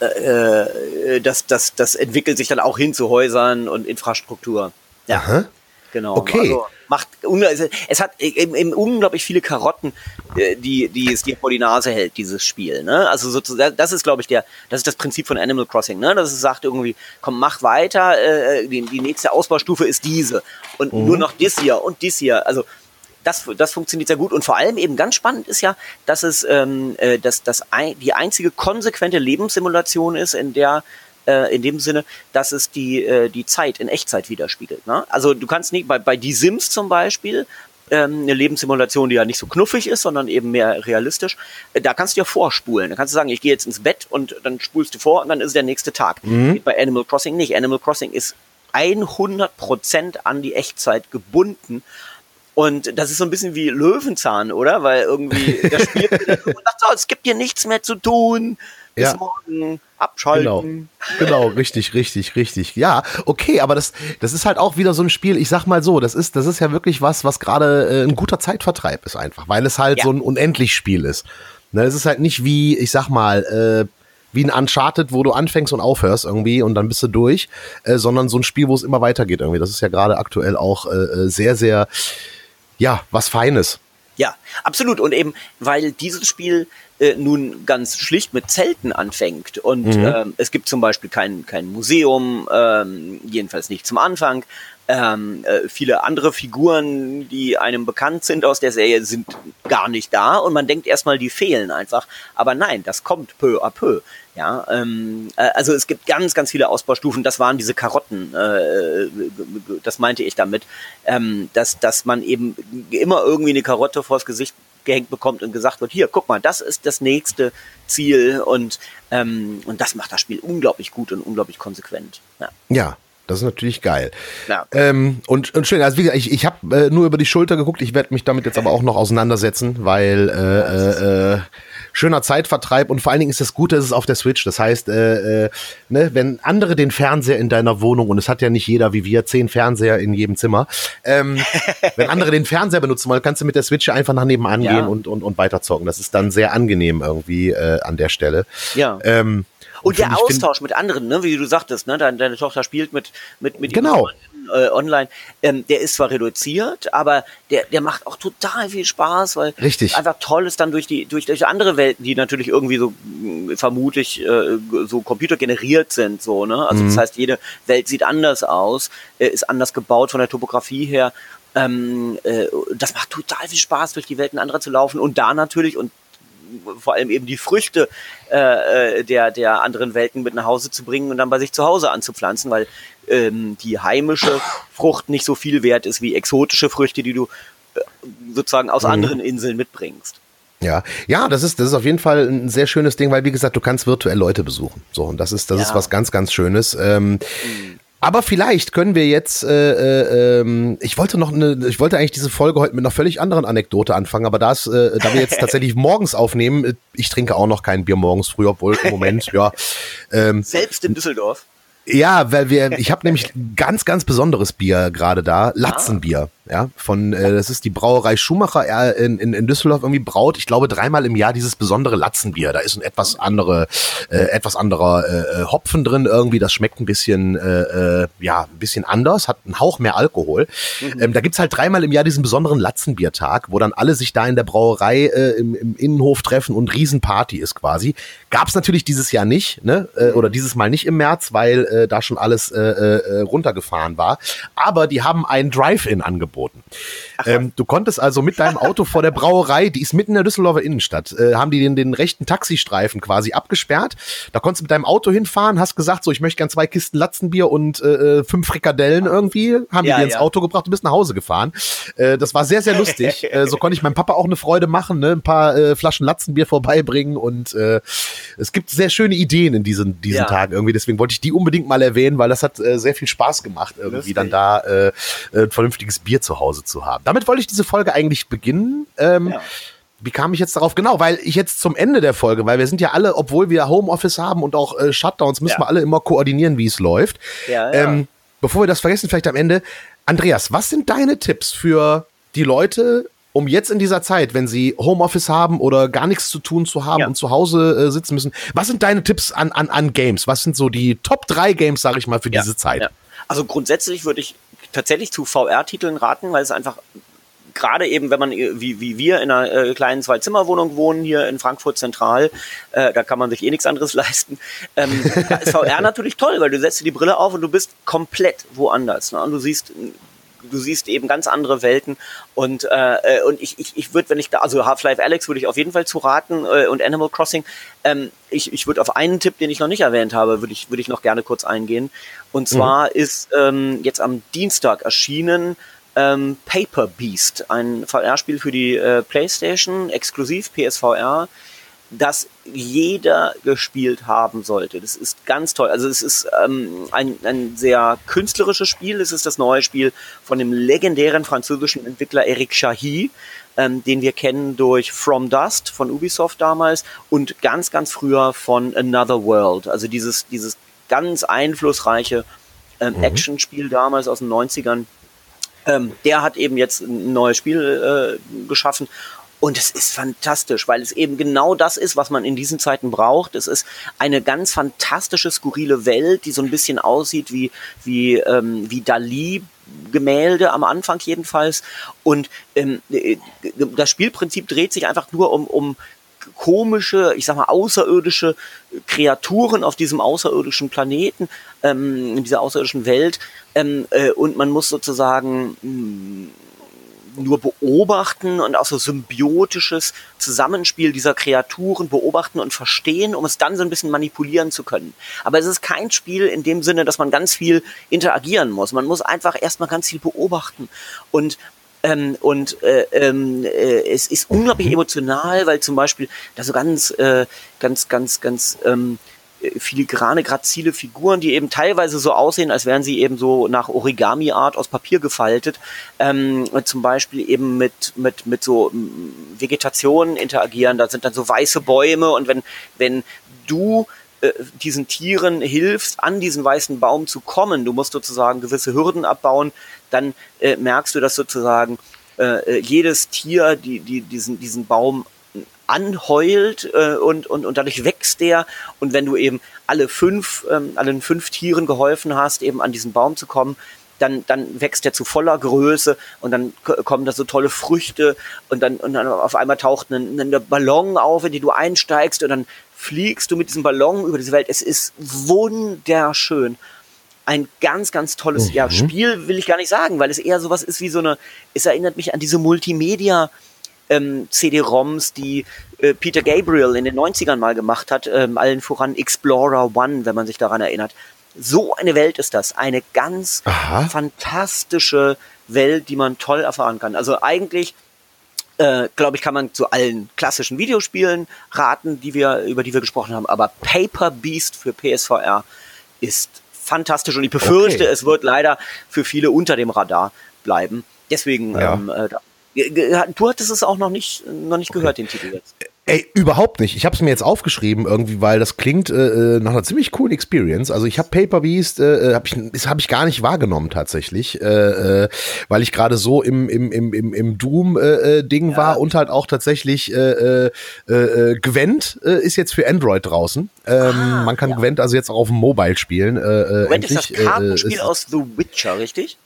äh, äh, das, das, das entwickelt sich dann auch hin zu Häusern und Infrastruktur. Ja. Aha. Genau. Okay. Also macht es hat eben unglaublich viele Karotten, äh, die die es dir vor die Nase hält dieses Spiel. Ne? Also sozusagen das ist glaube ich der das ist das Prinzip von Animal Crossing. Ne? Dass es sagt irgendwie komm mach weiter, äh, die, die nächste Ausbaustufe ist diese und mhm. nur noch dies hier und dies hier. Also das, das funktioniert sehr gut und vor allem eben ganz spannend ist ja, dass es ähm, äh, dass, dass ein, die einzige konsequente Lebenssimulation ist, in der äh, in dem Sinne, dass es die, äh, die Zeit in Echtzeit widerspiegelt. Ne? Also du kannst nicht, bei, bei Die Sims zum Beispiel, ähm, eine Lebenssimulation, die ja nicht so knuffig ist, sondern eben mehr realistisch, äh, da kannst du ja vorspulen. Da kannst du sagen, ich gehe jetzt ins Bett und dann spulst du vor und dann ist der nächste Tag. Mhm. Geht bei Animal Crossing nicht. Animal Crossing ist 100% an die Echtzeit gebunden. Und das ist so ein bisschen wie Löwenzahn, oder? Weil irgendwie das Spiel sagt so, es gibt hier nichts mehr zu tun bis ja. morgen, abschalten. Genau. genau, richtig, richtig, richtig. Ja, okay, aber das, das ist halt auch wieder so ein Spiel, ich sag mal so, das ist, das ist ja wirklich was, was gerade äh, ein guter Zeitvertreib ist einfach, weil es halt ja. so ein unendlich Spiel ist. Ne, es ist halt nicht wie, ich sag mal, äh, wie ein Uncharted, wo du anfängst und aufhörst irgendwie und dann bist du durch, äh, sondern so ein Spiel, wo es immer weitergeht irgendwie. Das ist ja gerade aktuell auch äh, äh, sehr, sehr, ja, was Feines. Ja, absolut. Und eben, weil dieses Spiel äh, nun ganz schlicht mit Zelten anfängt und mhm. ähm, es gibt zum Beispiel kein, kein Museum, ähm, jedenfalls nicht zum Anfang, ähm, äh, viele andere Figuren, die einem bekannt sind aus der Serie, sind gar nicht da und man denkt erstmal, die fehlen einfach. Aber nein, das kommt peu à peu. Ja, ähm, äh, also es gibt ganz, ganz viele Ausbaustufen. Das waren diese Karotten. Äh, das meinte ich damit, ähm, dass dass man eben immer irgendwie eine Karotte vors Gesicht gehängt bekommt und gesagt wird, hier, guck mal, das ist das nächste Ziel und ähm, und das macht das Spiel unglaublich gut und unglaublich konsequent. Ja. ja. Das ist natürlich geil. Ja. Ähm, und, und schön, also wie gesagt, ich, ich habe äh, nur über die Schulter geguckt, ich werde mich damit jetzt aber auch noch auseinandersetzen, weil äh, äh, schöner Zeitvertreib und vor allen Dingen ist das Gute, es ist auf der Switch. Das heißt, äh, äh, ne, wenn andere den Fernseher in deiner Wohnung, und es hat ja nicht jeder wie wir, zehn Fernseher in jedem Zimmer, ähm, wenn andere den Fernseher benutzen wollen, kannst du mit der Switch einfach nach nebenan ja. gehen und, und, und weiterzocken. Das ist dann sehr angenehm irgendwie äh, an der Stelle. Ja. Ähm, und, der Austausch mit anderen, ne, wie du sagtest, ne, deine, deine Tochter spielt mit mit mit genau. Äh, online, ähm, der ist zwar reduziert, aber der der macht auch total viel Spaß, weil Richtig. einfach toll ist dann durch die durch, durch andere Welten, die natürlich irgendwie so vermutlich äh, so computergeneriert sind, so ne. Also mhm. das heißt, jede Welt sieht anders aus, äh, ist anders gebaut von der Topografie her. Ähm, äh, das macht total viel Spaß, durch die Welten anderer zu laufen und da natürlich und vor allem eben die Früchte äh, äh, der, der anderen Welten mit nach Hause zu bringen und dann bei sich zu Hause anzupflanzen, weil ähm, die heimische Frucht nicht so viel wert ist wie exotische Früchte, die du äh, sozusagen aus mhm. anderen Inseln mitbringst. Ja, ja, das ist das ist auf jeden Fall ein sehr schönes Ding, weil wie gesagt, du kannst virtuell Leute besuchen. So und das ist das ja. ist was ganz ganz Schönes. Ähm, mhm. Aber vielleicht können wir jetzt, äh, äh, ähm, ich wollte noch eine, ich wollte eigentlich diese Folge heute mit einer völlig anderen Anekdote anfangen, aber das, äh, da wir jetzt tatsächlich morgens aufnehmen, äh, ich trinke auch noch kein Bier morgens früh, obwohl im Moment, ja. Ähm, Selbst in Düsseldorf. Ja, weil wir, ich habe nämlich ganz, ganz besonderes Bier gerade da, Latzenbier. Ja, von, äh, das ist die Brauerei Schumacher in, in, in Düsseldorf irgendwie braut, ich glaube, dreimal im Jahr dieses besondere Latzenbier. Da ist ein etwas andere, äh, etwas anderer äh, Hopfen drin irgendwie. Das schmeckt ein bisschen, äh, äh, ja, ein bisschen anders, hat einen Hauch mehr Alkohol. Mhm. Ähm, da gibt's halt dreimal im Jahr diesen besonderen Latzenbiertag, wo dann alle sich da in der Brauerei äh, im, im Innenhof treffen und Riesenparty ist quasi. Gab's natürlich dieses Jahr nicht, ne? Äh, oder dieses Mal nicht im März, weil äh, da schon alles äh, äh, runtergefahren war. Aber die haben ein Drive-In angeboten. Ähm, du konntest also mit deinem Auto vor der Brauerei, die ist mitten in der Düsseldorfer Innenstadt, äh, haben die den, den rechten Taxistreifen quasi abgesperrt. Da konntest du mit deinem Auto hinfahren, hast gesagt, so ich möchte gern zwei Kisten Latzenbier und äh, äh fünf Frikadellen irgendwie, haben ja, die dir ins Auto gebracht, du bist nach Hause gefahren. Äh, das war sehr, sehr lustig. äh, so konnte ich meinem Papa auch eine Freude machen, ne? ein paar äh, Flaschen Latzenbier vorbeibringen und äh, es gibt sehr schöne Ideen in diesen, diesen ja. Tagen irgendwie. Deswegen wollte ich die unbedingt mal erwähnen, weil das hat äh, sehr viel Spaß gemacht, irgendwie Lustig. dann da äh, ein vernünftiges Bier zu Hause zu haben. Damit wollte ich diese Folge eigentlich beginnen. Ähm, ja. Wie kam ich jetzt darauf? Genau, weil ich jetzt zum Ende der Folge, weil wir sind ja alle, obwohl wir Homeoffice haben und auch äh, Shutdowns, müssen ja. wir alle immer koordinieren, wie es läuft. Ja. Ähm, bevor wir das vergessen, vielleicht am Ende. Andreas, was sind deine Tipps für die Leute, um jetzt in dieser Zeit, wenn sie Homeoffice haben oder gar nichts zu tun zu haben ja. und zu Hause äh, sitzen müssen, was sind deine Tipps an, an, an Games? Was sind so die Top 3 Games, sag ich mal, für ja. diese Zeit? Ja. Also grundsätzlich würde ich tatsächlich zu VR-Titeln raten, weil es einfach gerade eben, wenn man wie, wie wir in einer äh, kleinen Zwei-Zimmer-Wohnung wohnen, hier in Frankfurt Zentral, äh, da kann man sich eh nichts anderes leisten. Ähm, da ist VR natürlich toll, weil du setzt dir die Brille auf und du bist komplett woanders. Ne? Und du siehst du siehst eben ganz andere Welten. Und äh, äh und ich ich, ich würde wenn ich da also Half-Life Alex würde ich auf jeden Fall zu raten äh, und Animal Crossing. Ähm, ich ich würde auf einen Tipp den ich noch nicht erwähnt habe würde ich würde ich noch gerne kurz eingehen. Und zwar mhm. ist ähm, jetzt am Dienstag erschienen ähm, Paper Beast ein VR-Spiel für die äh, PlayStation exklusiv PSVR das jeder gespielt haben sollte. Das ist ganz toll. Also es ist ähm, ein, ein sehr künstlerisches Spiel. Es ist das neue Spiel von dem legendären französischen Entwickler Eric Chahi, ähm, den wir kennen durch From Dust von Ubisoft damals und ganz, ganz früher von Another World. Also dieses, dieses ganz einflussreiche ähm, mhm. Actionspiel damals aus den 90ern. Ähm, der hat eben jetzt ein neues Spiel äh, geschaffen und es ist fantastisch, weil es eben genau das ist, was man in diesen Zeiten braucht. Es ist eine ganz fantastische, skurrile Welt, die so ein bisschen aussieht wie, wie, ähm, wie Dali. Gemälde am Anfang jedenfalls. Und ähm, äh, das Spielprinzip dreht sich einfach nur um, um komische, ich sag mal, außerirdische Kreaturen auf diesem außerirdischen Planeten, ähm, in dieser außerirdischen Welt. Ähm, äh, und man muss sozusagen mh, hm, nur beobachten und auch so symbiotisches Zusammenspiel dieser Kreaturen beobachten und verstehen, um es dann so ein bisschen manipulieren zu können. Aber es ist kein Spiel in dem Sinne, dass man ganz viel interagieren muss. Man muss einfach erstmal ganz viel beobachten und ähm, und äh, ähm, äh, es ist unglaublich emotional, weil zum Beispiel da so ganz, äh, ganz, ganz, ganz ähm, filigrane, grazile Figuren, die eben teilweise so aussehen, als wären sie eben so nach Origami-Art aus Papier gefaltet, ähm, zum Beispiel eben mit, mit, mit so Vegetation interagieren. Da sind dann so weiße Bäume und wenn, wenn du äh, diesen Tieren hilfst, an diesen weißen Baum zu kommen, du musst sozusagen gewisse Hürden abbauen, dann äh, merkst du, dass sozusagen äh jedes Tier die, die, diesen, diesen Baum anheult äh, und, und, und dadurch wächst der. Und wenn du eben alle fünf, ähm, allen fünf Tieren geholfen hast, eben an diesen Baum zu kommen, dann, dann wächst der zu voller Größe und dann kommen da so tolle Früchte und dann, und dann auf einmal taucht ein, ein Ballon auf, in den du einsteigst und dann fliegst du mit diesem Ballon über diese Welt. Es ist wunderschön. Ein ganz, ganz tolles mhm. ja, Spiel, will ich gar nicht sagen, weil es eher sowas ist wie so eine, es erinnert mich an diese Multimedia- ähm, CD-ROMs, die äh, Peter Gabriel in den 90ern mal gemacht hat, ähm, allen voran Explorer One, wenn man sich daran erinnert. So eine Welt ist das. Eine ganz Aha. fantastische Welt, die man toll erfahren kann. Also eigentlich, äh, glaube ich, kann man zu allen klassischen Videospielen raten, die wir, über die wir gesprochen haben. Aber Paper Beast für PSVR ist fantastisch und ich befürchte, okay. es wird leider für viele unter dem Radar bleiben. Deswegen ja. ähm, äh, Du hattest es auch noch nicht, noch nicht okay. gehört, den Titel jetzt. Ey, überhaupt nicht. Ich habe es mir jetzt aufgeschrieben irgendwie, weil das klingt äh, äh, nach einer ziemlich coolen Experience. Also ich habe Paper Beast, äh, äh habe ich, das habe ich gar nicht wahrgenommen tatsächlich, äh, äh, weil ich gerade so im im im im, im Doom äh, Ding ja. war und halt auch tatsächlich äh, äh, äh, Gwent äh, ist jetzt für Android draußen. Ähm, ah, man kann ja. Gwent also jetzt auch auf dem Mobile spielen. Äh, Gwent endlich, ist das Kartenspiel äh, aus The Witcher, richtig?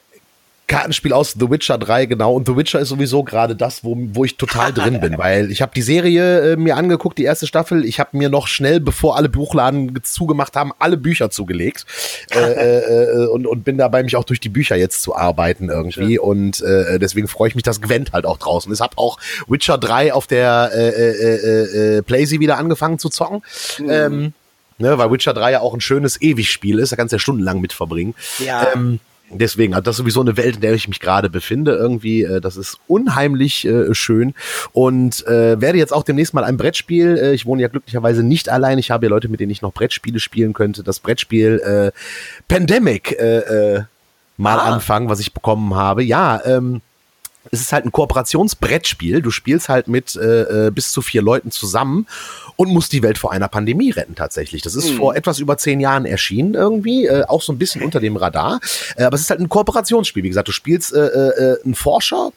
Kartenspiel aus The Witcher 3, genau. Und The Witcher ist sowieso gerade das, wo, wo ich total drin bin, weil ich habe die Serie äh, mir angeguckt, die erste Staffel. Ich habe mir noch schnell, bevor alle Buchladen zugemacht haben, alle Bücher zugelegt äh, äh, äh, und, und bin dabei, mich auch durch die Bücher jetzt zu arbeiten irgendwie. Schön. Und äh, deswegen freue ich mich, dass Gwent halt auch draußen ist. Hab auch Witcher 3 auf der äh, äh, äh, äh Playsee wieder angefangen zu zocken. Mhm. Ähm, ne, weil Witcher 3 ja auch ein schönes Ewigspiel ist, da kannst du ja stundenlang mit verbringen. Ja. Ähm, Deswegen hat das sowieso eine Welt, in der ich mich gerade befinde. Irgendwie, äh, das ist unheimlich äh, schön. Und äh, werde jetzt auch demnächst mal ein Brettspiel. Äh, ich wohne ja glücklicherweise nicht allein. Ich habe ja Leute, mit denen ich noch Brettspiele spielen könnte. Das Brettspiel äh, Pandemic äh, äh, mal ah. anfangen, was ich bekommen habe. Ja, ähm, es ist halt ein Kooperationsbrettspiel. Du spielst halt mit äh, bis zu vier Leuten zusammen und musst die Welt vor einer Pandemie retten tatsächlich. Das ist mhm. vor etwas über zehn Jahren erschienen irgendwie, äh, auch so ein bisschen unter dem Radar. Äh, aber es ist halt ein Kooperationsspiel. Wie gesagt, du spielst äh, äh, einen Forscher,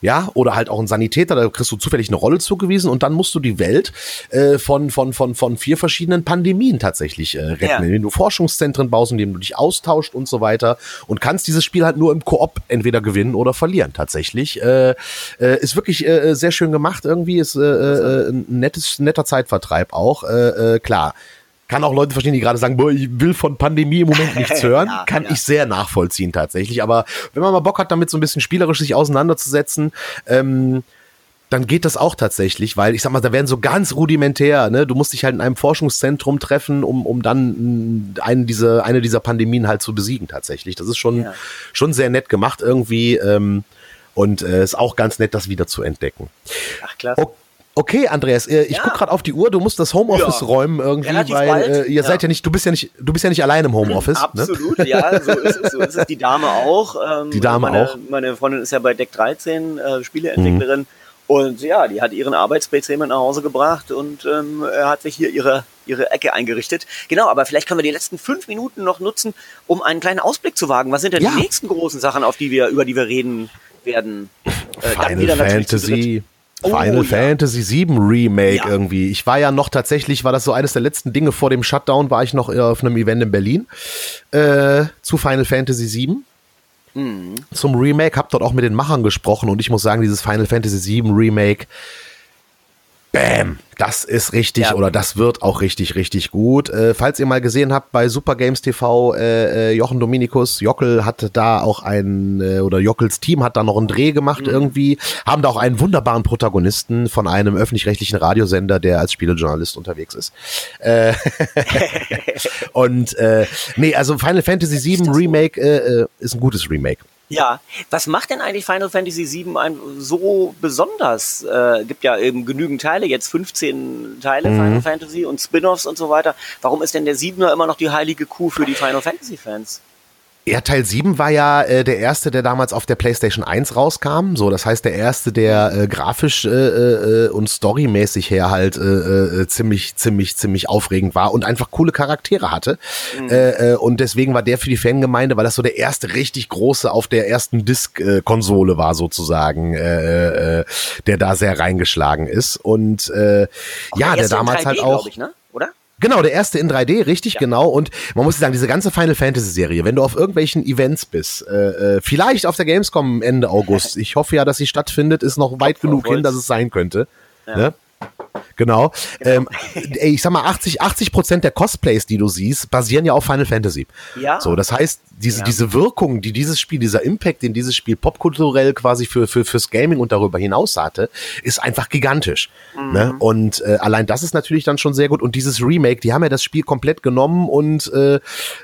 ja, oder halt auch ein Sanitäter, da kriegst du zufällig eine Rolle zugewiesen und dann musst du die Welt äh, von, von, von, von vier verschiedenen Pandemien tatsächlich äh, retten, ja. indem du Forschungszentren baust, indem du dich austauscht und so weiter und kannst dieses Spiel halt nur im Koop entweder gewinnen oder verlieren tatsächlich. Äh, äh, ist wirklich äh, sehr schön gemacht irgendwie, ist äh, äh, ein nettes, netter Zeitvertreib auch, äh, äh, klar kann auch Leute verstehen, die gerade sagen, boah, ich will von Pandemie im Moment nichts hören. ja, kann ja. ich sehr nachvollziehen tatsächlich. Aber wenn man mal Bock hat, damit so ein bisschen spielerisch sich auseinanderzusetzen, ähm, dann geht das auch tatsächlich, weil ich sag mal, da werden so ganz rudimentär, ne, du musst dich halt in einem Forschungszentrum treffen, um, um dann einen diese, eine dieser Pandemien halt zu besiegen tatsächlich. Das ist schon, ja. schon sehr nett gemacht irgendwie ähm, und äh, ist auch ganz nett, das wieder zu entdecken. Ach, klasse. Okay. Okay, Andreas, äh, ich Ja. guck gerade auf die Uhr. Du musst das Homeoffice Ja. räumen irgendwie, Relativ weil bald, äh, ihr ja. seid ja nicht, du bist ja nicht, du bist ja nicht allein im Homeoffice. Ne? Absolut, ja, so ist es. So ist es. Die Dame auch. Ähm, Die Dame meine, auch. Meine Freundin ist ja bei Deck 13, äh, Spieleentwicklerin. Und ja, die hat ihren Arbeits-PC mit nach Hause gebracht und ähm, er hat sich hier ihre, ihre Ecke eingerichtet. Genau, aber vielleicht können wir die letzten fünf Minuten noch nutzen, um einen kleinen Ausblick zu wagen. Was sind denn Ja. die nächsten großen Sachen, auf die wir, über die wir reden werden? Äh, Final. Fantasy. Oh, Final ja. Fantasy 7 Remake Ja. irgendwie. Ich war ja noch tatsächlich, war das so eines der letzten Dinge vor dem Shutdown, war ich noch äh, auf einem Event in Berlin äh, zu Final Fantasy 7. Mhm. Zum Remake, hab dort auch mit den Machern gesprochen und ich muss sagen, dieses Final Fantasy 7 Remake, bam, das ist richtig Ja. oder das wird auch richtig, richtig gut. Äh, falls ihr mal gesehen habt bei Super Games TV, äh, äh, Jochen Dominikus, Jockel hatte da auch ein, äh, oder Jockels Team hat da noch einen Dreh gemacht Mhm. irgendwie, haben da auch einen wunderbaren Protagonisten von einem öffentlich-rechtlichen Radiosender, der als Spielejournalist unterwegs ist. Äh, und äh, nee, also Final Fantasy 7 Remake äh, äh, ist ein gutes Remake. Ja, was macht denn eigentlich Final Fantasy VII ein, so besonders? Äh, gibt ja eben genügend Teile, jetzt 15 Teile Mhm. Final Fantasy und Spin-offs und so weiter. Warum ist denn der Siebener immer noch die heilige Kuh für die Final Fantasy Fans? Ja, Teil 7 war ja äh, der erste, der damals auf der PlayStation 1 rauskam. So, das heißt, der erste, der äh, grafisch äh, äh, und storymäßig her halt äh, äh, ziemlich, ziemlich, ziemlich aufregend war und einfach coole Charaktere hatte. Äh, äh, und deswegen war der für die Fangemeinde, weil das so der erste richtig große auf der ersten Disk-Konsole war sozusagen, äh, äh, der da sehr reingeschlagen ist. Und äh, ja, der in damals 3D, halt auch. Ich, ne? Genau, der erste in 3D, richtig, genau. Und man muss sagen, diese ganze Final Fantasy Serie, wenn du auf irgendwelchen Events bist, äh, äh, vielleicht auf der Gamescom Ende August, ich hoffe ja, dass sie stattfindet, ist noch weit genug hin, dass es sein könnte. Ne? Genau. Ähm, ey, ich sag mal, 80, 80 Prozent der Cosplays, die du siehst, basieren ja auf Final Fantasy. Ja. So, das heißt, diese, Ja. diese Wirkung, die dieses Spiel, dieser Impact, den dieses Spiel popkulturell quasi für, für, fürs Gaming und darüber hinaus hatte, ist einfach gigantisch. Mhm. Ne? Und äh, allein das ist natürlich dann schon sehr gut. Und dieses Remake, die haben ja das Spiel komplett genommen und äh,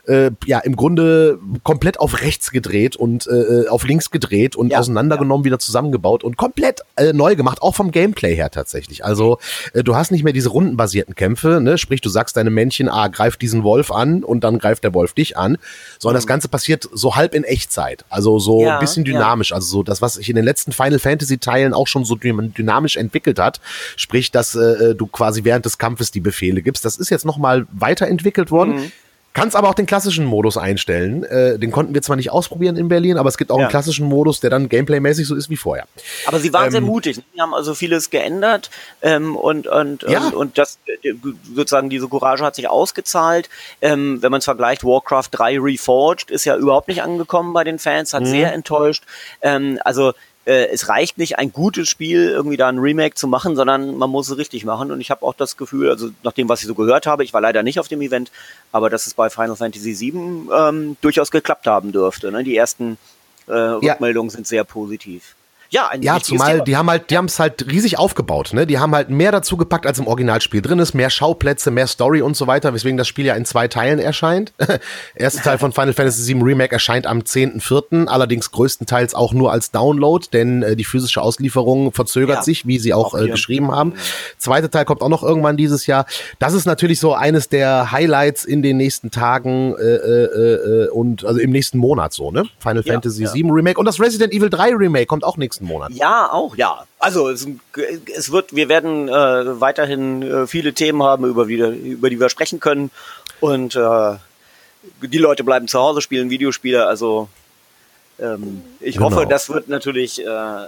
äh, ja, im Grunde komplett auf rechts gedreht und äh, auf links gedreht und Ja, auseinandergenommen, wieder zusammengebaut und komplett äh, neu gemacht, auch vom Gameplay her tatsächlich. Also äh, du hast nicht mehr diese rundenbasierten Kämpfe, ne? sprich du sagst deinem Männchen, ah, greif diesen Wolf an und dann greift der Wolf dich an, sondern das Ganze passiert so halb in Echtzeit, also so Ja, ein bisschen ja. dynamisch, also so das, was sich in den letzten Final Fantasy Teilen auch schon so dynamisch entwickelt hat, sprich, dass äh, du quasi während des Kampfes die Befehle gibst, das ist jetzt nochmal weiterentwickelt worden. Mhm. Kannst aber auch den klassischen Modus einstellen. Äh, den konnten wir zwar nicht ausprobieren in Berlin, aber es gibt auch Ja. einen klassischen Modus, der dann gameplaymäßig so ist wie vorher. Aber sie waren sehr Ähm, mutig. Sie haben also vieles geändert ähm, und, und, Ja. und, und das äh, sozusagen diese Courage hat sich ausgezahlt. Ähm, wenn man es vergleicht, Warcraft 3 Reforged ist ja überhaupt nicht angekommen bei den Fans, Mhm. hat sehr enttäuscht. Ähm, also äh, es reicht nicht, ein gutes Spiel irgendwie da ein Remake zu machen, sondern man muss es richtig machen. Und ich habe auch das Gefühl, also nach dem, was ich so gehört habe, ich war leider nicht auf dem Event, aber dass es bei Final Fantasy VII ähm, durchaus geklappt haben dürfte. Ne? Die ersten äh, Rückmeldungen sind sehr positiv. Ja, ein Ja, zumal Thema. die haben halt, die haben es halt riesig aufgebaut, ne? Die haben halt mehr dazu gepackt, als im Originalspiel drin ist, mehr Schauplätze, mehr Story und so weiter, weswegen das Spiel ja in zwei Teilen erscheint. Erster Teil von Final Fantasy VII Remake erscheint am 10.04., allerdings größtenteils auch nur als Download, denn äh, die physische Auslieferung verzögert Ja, sich, wie sie auch, auch äh, geschrieben haben. Zweiter Teil kommt auch noch irgendwann dieses Jahr. Das ist natürlich so eines der Highlights in den nächsten Tagen äh, äh, äh, und also im nächsten Monat so, ne? Final Ja, Fantasy ja. VII Remake und das Resident Evil 3 Remake kommt auch nächsten Monat. Ja, auch, ja. Also es, es wird, wir werden äh, weiterhin äh, viele Themen haben, über, die, über die wir sprechen können. Und äh, die Leute bleiben zu Hause, spielen Videospiele. Also ähm, ich Genau. hoffe, das wird natürlich äh,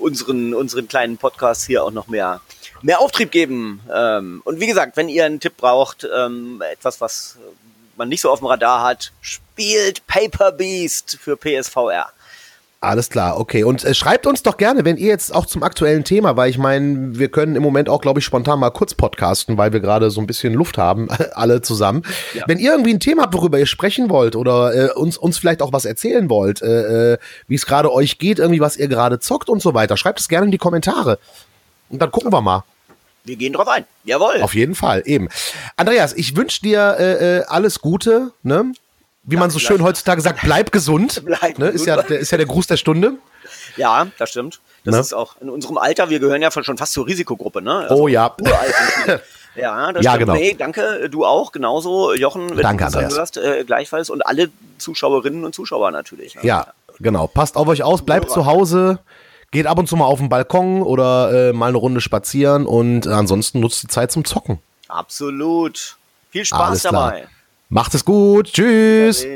unseren, unseren kleinen Podcast hier auch noch mehr, mehr Auftrieb geben. Ähm, und wie gesagt, wenn ihr einen Tipp braucht, ähm, etwas, was man nicht so auf dem Radar hat, spielt Paper Beast für PSVR. Alles klar, okay. Und äh, schreibt uns doch gerne, wenn ihr jetzt auch zum aktuellen Thema, weil ich meine, wir können im Moment auch, glaube ich, spontan mal kurz podcasten, weil wir gerade so ein bisschen Luft haben, alle zusammen. Ja. Wenn ihr irgendwie ein Thema habt, worüber ihr sprechen wollt oder äh, uns, uns vielleicht auch was erzählen wollt, äh, äh, wie es gerade euch geht, irgendwie was ihr gerade zockt und so weiter, schreibt es gerne in die Kommentare. Und dann gucken wir mal. Wir gehen drauf ein. Jawohl. Auf jeden Fall, eben. Andreas, ich wünsche dir äh, äh, alles Gute, ne? Wie man so schön heutzutage sagt, bleib gesund. Bleib ne? Ist, ja, ist ja der Gruß der Stunde. Ja, das stimmt. Das Ne? ist auch in unserem Alter, wir gehören ja schon fast zur Risikogruppe, ne? Oh ja. uralt sind wir. Ja, das Ja, stimmt. genau. Nee, danke, du auch, genauso. Jochen, wenn Danke, du das hörst, äh, gleichfalls. Und alle Zuschauerinnen und Zuschauer natürlich. Ne? Ja, genau. Passt auf euch aus, bleibt zu Hause, geht ab und zu mal auf den Balkon oder äh, mal eine Runde spazieren und ansonsten nutzt die Zeit zum Zocken. Absolut. Viel Spaß Alles klar. Macht es gut. Tschüss.